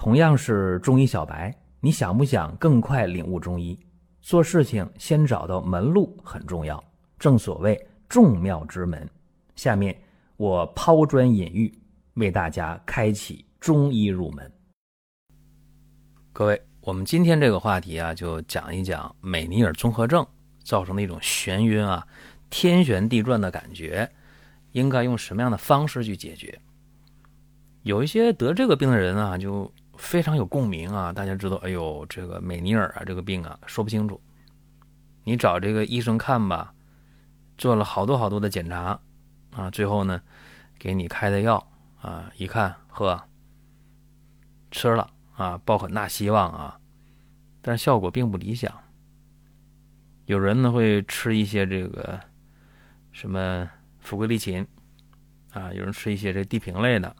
同样是中医小白，你想不想更快领悟中医？做事情先找到门路很重要，正所谓众妙之门。下面我抛砖引玉，为大家开启中医入门。各位，我们今天这个话题啊，就讲一讲美尼尔综合症造成的一种眩晕啊、天旋地转的感觉，应该用什么样的方式去解决？有一些得这个病的人啊，就。非常有共鸣啊！大家知道，哎呦，这个美尼尔啊，这个病啊，说不清楚。你找这个医生看吧，做了好多好多的检查啊，最后呢，给你开的药啊，一看，呵，吃了啊，抱很大希望啊，但是效果并不理想。有人呢会吃一些这个什么福贵利嗪啊，有人吃一些这地平类的。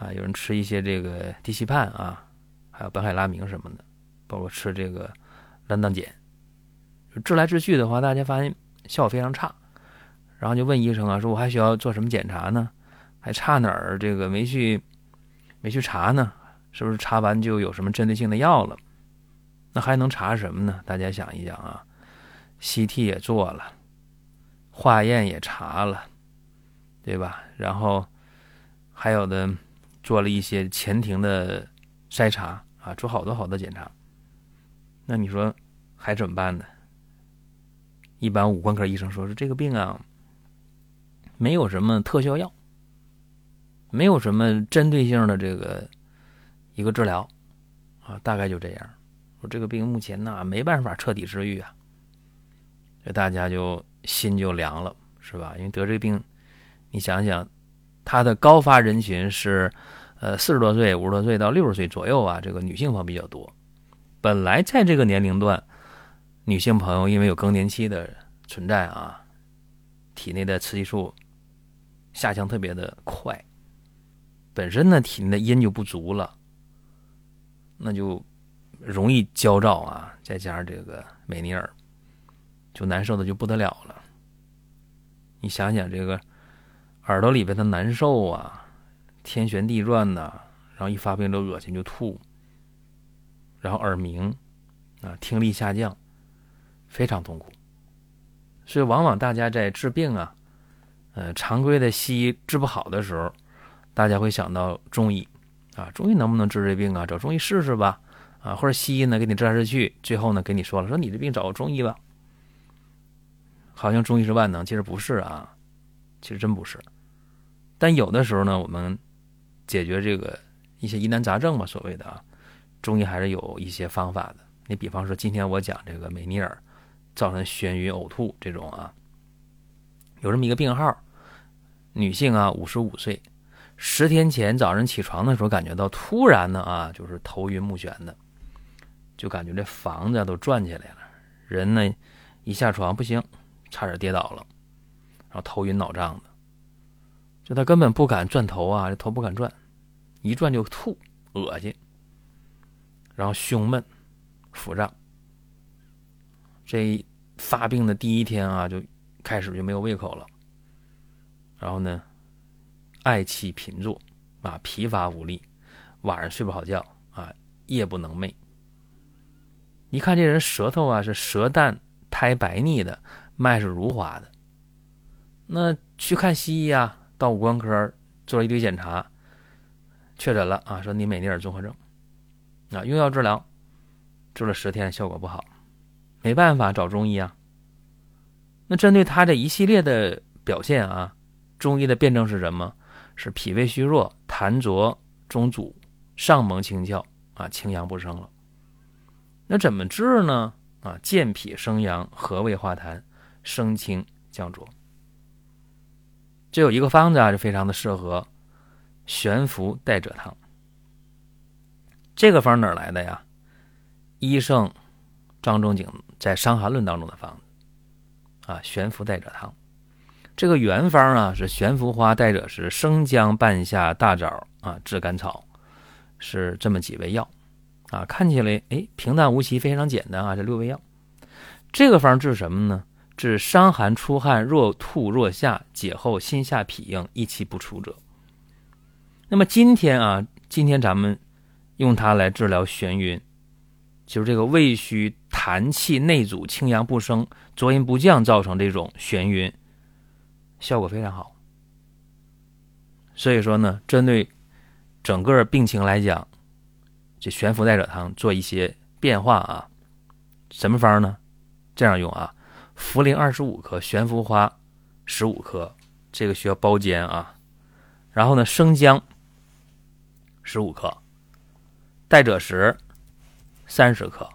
啊，有人吃一些这个地西泮啊，还有苯海拉明什么的，包括吃这个蓝萘碱，治来治去的话，大家发现效果非常差，然后就问医生啊，说我还需要做什么检查呢？还差哪儿？这个没去没去查呢？是不是查完就有什么针对性的药了？那还能查什么呢？大家想一想啊，CT 也做了，化验也查了，对吧？然后还有的。做了一些前庭的筛查啊，做好多好多检查。那你说还怎么办呢？一般五官科医生说是这个病啊，没有什么特效药，没有什么针对性的这个一个治疗啊，大概就这样。说这个病目前呢没办法彻底治愈啊，这大家就心就凉了，是吧？因为得这个病，你想想。它的高发人群是，呃，四十多岁、五十多岁到六十岁左右啊，这个女性朋友比较多。本来在这个年龄段，女性朋友因为有更年期的存在啊，体内的雌激素下降特别的快，本身呢体内的阴就不足了，那就容易焦躁啊，再加上这个美尼尔，就难受的就不得了了。你想想这个。耳朵里边的难受啊，天旋地转呐，然后一发病就恶心就吐，然后耳鸣啊，听力下降，非常痛苦。所以往往大家在治病啊，呃，常规的西医治不好的时候，大家会想到中医啊，中医能不能治这病啊？找中医试试吧，啊，或者西医呢给你治来治去，最后呢给你说了，说你这病找个中医吧，好像中医是万能，其实不是啊。其实真不是，但有的时候呢，我们解决这个一些疑难杂症嘛，所谓的啊，中医还是有一些方法的。你比方说，今天我讲这个美尼尔造成眩晕、呕吐这种啊，有这么一个病号，女性啊，五十五岁，十天前早上起床的时候，感觉到突然呢啊，就是头晕目眩的，就感觉这房子都转起来了，人呢一下床不行，差点跌倒了。然后头晕脑胀的，就他根本不敢转头啊，这头不敢转，一转就吐，恶心。然后胸闷、腹胀，这发病的第一天啊，就开始就没有胃口了。然后呢，嗳气频作，啊，疲乏无力，晚上睡不好觉啊，夜不能寐。一看这人舌头啊是舌淡苔白腻的，脉是如滑的。那去看西医啊，到五官科做了一堆检查，确诊了啊，说你美尼尔综合症，啊，用药治疗，治了十天效果不好，没办法找中医啊。那针对他这一系列的表现啊，中医的辨证是什么？是脾胃虚弱，痰浊中阻，上蒙清窍啊，清阳不生了。那怎么治呢？啊，健脾生阳，和胃化痰，升清降浊。这有一个方子啊，就非常的适合悬浮带赭汤。这个方哪来的呀？医圣张仲景在《伤寒论》当中的方子啊，悬浮带赭汤。这个原方啊是悬浮花、带赭石、生姜、半夏、大枣啊、炙甘草，是这么几味药啊。看起来哎平淡无奇，非常简单啊，这六味药。这个方治什么呢？治伤寒出汗若吐若下，解后心下痞硬，益气不出者。那么今天啊，今天咱们用它来治疗眩晕，就是这个胃虚痰气内阻、清阳不升、浊阴不降，造成这种眩晕，效果非常好。所以说呢，针对整个病情来讲，这悬浮带者汤做一些变化啊。什么方呢？这样用啊，茯苓二十五克，悬浮花十五克，这个需要包煎啊。然后呢，生姜十五克，带赭石三十克，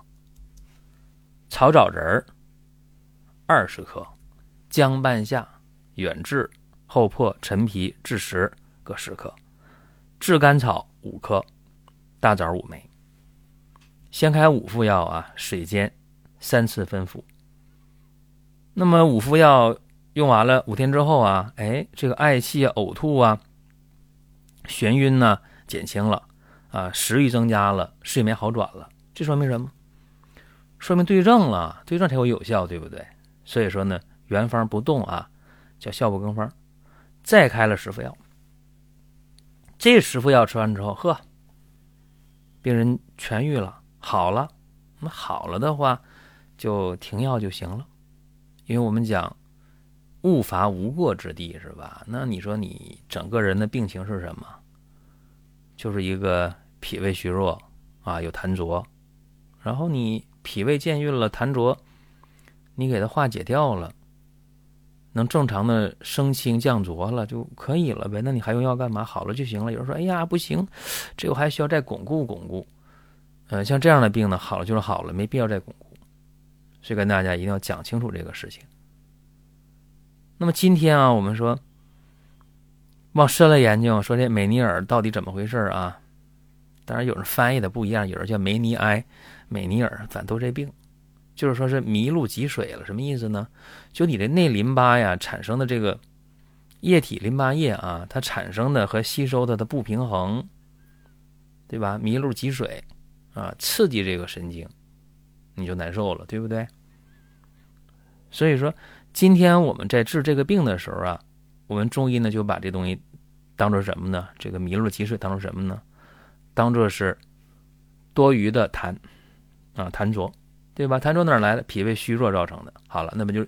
草枣仁儿二十克，姜半夏、远志、厚朴、陈皮、枳实各十克，炙甘草五克，大枣五枚。先开五副药啊，水煎。三次分服。那么五副药用完了五天之后啊，哎，这个嗳气啊、呕吐啊、眩晕呢减轻了啊，食欲增加了，睡眠好转了。这说明什么？说明对症了，对症才会有效，对不对？所以说呢，原方不动啊，叫效不更方。再开了十副药，这十副药吃完之后，呵，病人痊愈了，好了。那好了的话。就停药就行了，因为我们讲勿伐无过之地，是吧？那你说你整个人的病情是什么？就是一个脾胃虚弱啊，有痰浊，然后你脾胃健运了，痰浊你给它化解掉了，能正常的升清降浊了就可以了呗。那你还用药干嘛？好了就行了。有人说：“哎呀，不行，这我还需要再巩固巩固。”呃，像这样的病呢，好了就是好了，没必要再巩固。所以跟大家一定要讲清楚这个事情。那么今天啊，我们说往深了研究，说这美尼尔到底怎么回事啊？当然有人翻译的不一样，有人叫梅尼埃、美尼尔，反正都这病，就是说是迷路积水了。什么意思呢？就你的内淋巴呀产生的这个液体淋巴液啊，它产生的和吸收的它不平衡，对吧？迷路积水啊，刺激这个神经。你就难受了，对不对？所以说，今天我们在治这个病的时候啊，我们中医呢就把这东西当做什么呢？这个迷路积水当做什么呢？当做是多余的痰啊，痰浊，对吧？痰浊哪来的？脾胃虚弱造成的。好了，那么就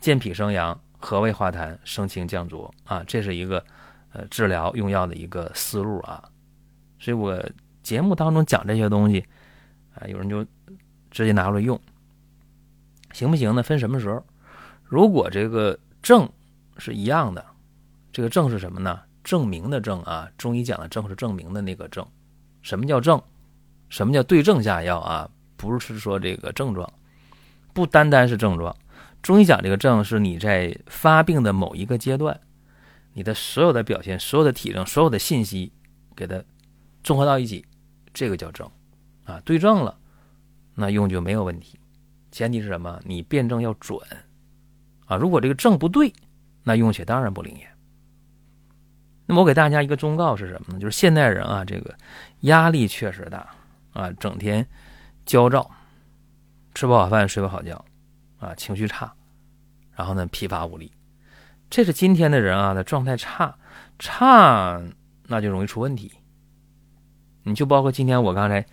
健脾生阳，和胃化痰，升清降浊啊，这是一个呃治疗用药的一个思路啊。所以我节目当中讲这些东西啊，有人就。直接拿出来用，行不行呢？分什么时候？如果这个症是一样的，这个症是什么呢？证明的证啊，中医讲的症是证明的那个症。什么叫症？什么叫对症下药啊？不是说这个症状，不单单是症状。中医讲这个症是你在发病的某一个阶段，你的所有的表现、所有的体征、所有的信息，给它综合到一起，这个叫症啊，对症了。那用就没有问题，前提是什么？你辩证要准啊！如果这个证不对，那用起来当然不灵验。我给大家一个忠告是什么呢？就是现代人啊，这个压力确实大啊，整天焦躁，吃不好饭，睡不好觉啊，情绪差，然后呢疲乏无力，这是今天的人啊的状态差差，那就容易出问题。你就包括今天我刚才。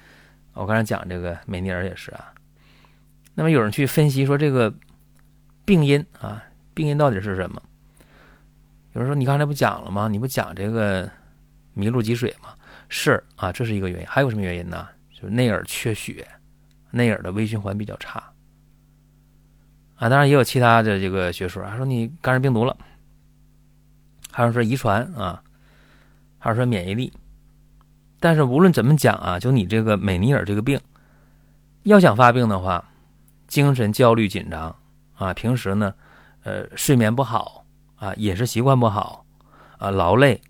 我刚才讲这个美尼尔也是啊，那么有人去分析说这个病因啊，病因到底是什么？有人说你刚才不讲了吗？你不讲这个迷路积水吗？是啊，这是一个原因。还有什么原因呢？就是内耳缺血，内耳的微循环比较差啊。当然也有其他的这个学说，还说你感染病毒了，还有说遗传啊，还有说免疫力。但是无论怎么讲啊，就你这个美尼尔这个病，要想发病的话，精神焦虑紧张啊，平时呢，呃，睡眠不好啊，饮食习惯不好啊，劳累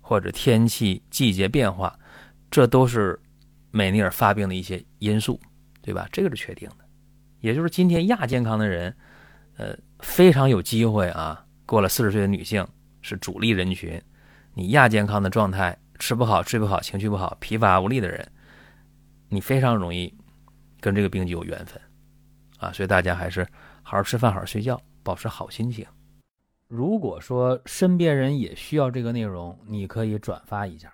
或者天气季节变化，这都是美尼尔发病的一些因素，对吧？这个是确定的。也就是今天亚健康的人，呃，非常有机会啊，过了四十岁的女性是主力人群，你亚健康的状态。吃不好、睡不好、情绪不好、疲乏无力的人，你非常容易跟这个病就有缘分啊！所以大家还是好好吃饭、好好睡觉，保持好心情。如果说身边人也需要这个内容，你可以转发一下。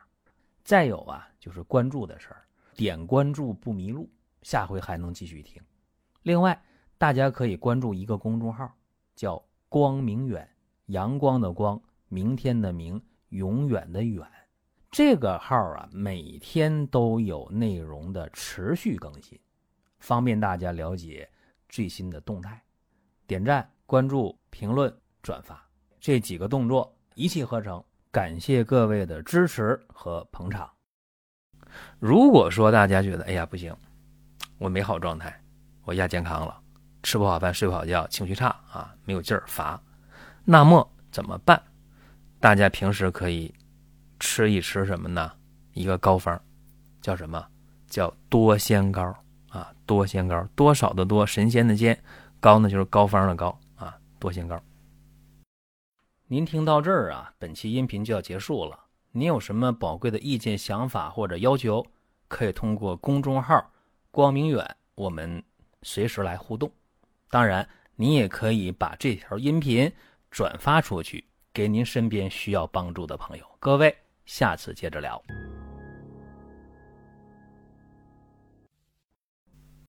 再有啊，就是关注的事儿。点关注不迷路，下回还能继续听。另外，大家可以关注一个公众号，叫“光明远”，阳光的光，明天的明，永远的远。这个号啊，每天都有内容的持续更新，方便大家了解最新的动态。点赞、关注、评论、转发这几个动作一气呵成。感谢各位的支持和捧场。如果说大家觉得，哎呀不行，我没好状态，我亚健康了，吃不好饭，睡不好觉，情绪差啊，没有劲儿，乏，那么怎么办？大家平时可以吃一吃什么呢？一个膏方，叫什么？叫多仙膏啊，多仙膏，多少的多，神仙的仙，膏呢就是膏方的膏啊，多仙膏。您听到这儿啊，本期音频就要结束了。您有什么宝贵的意见、想法或者要求，可以通过公众号“光明远”，我们随时来互动。当然，您也可以把这条音频转发出去，给您身边需要帮助的朋友。各位，下次接着聊。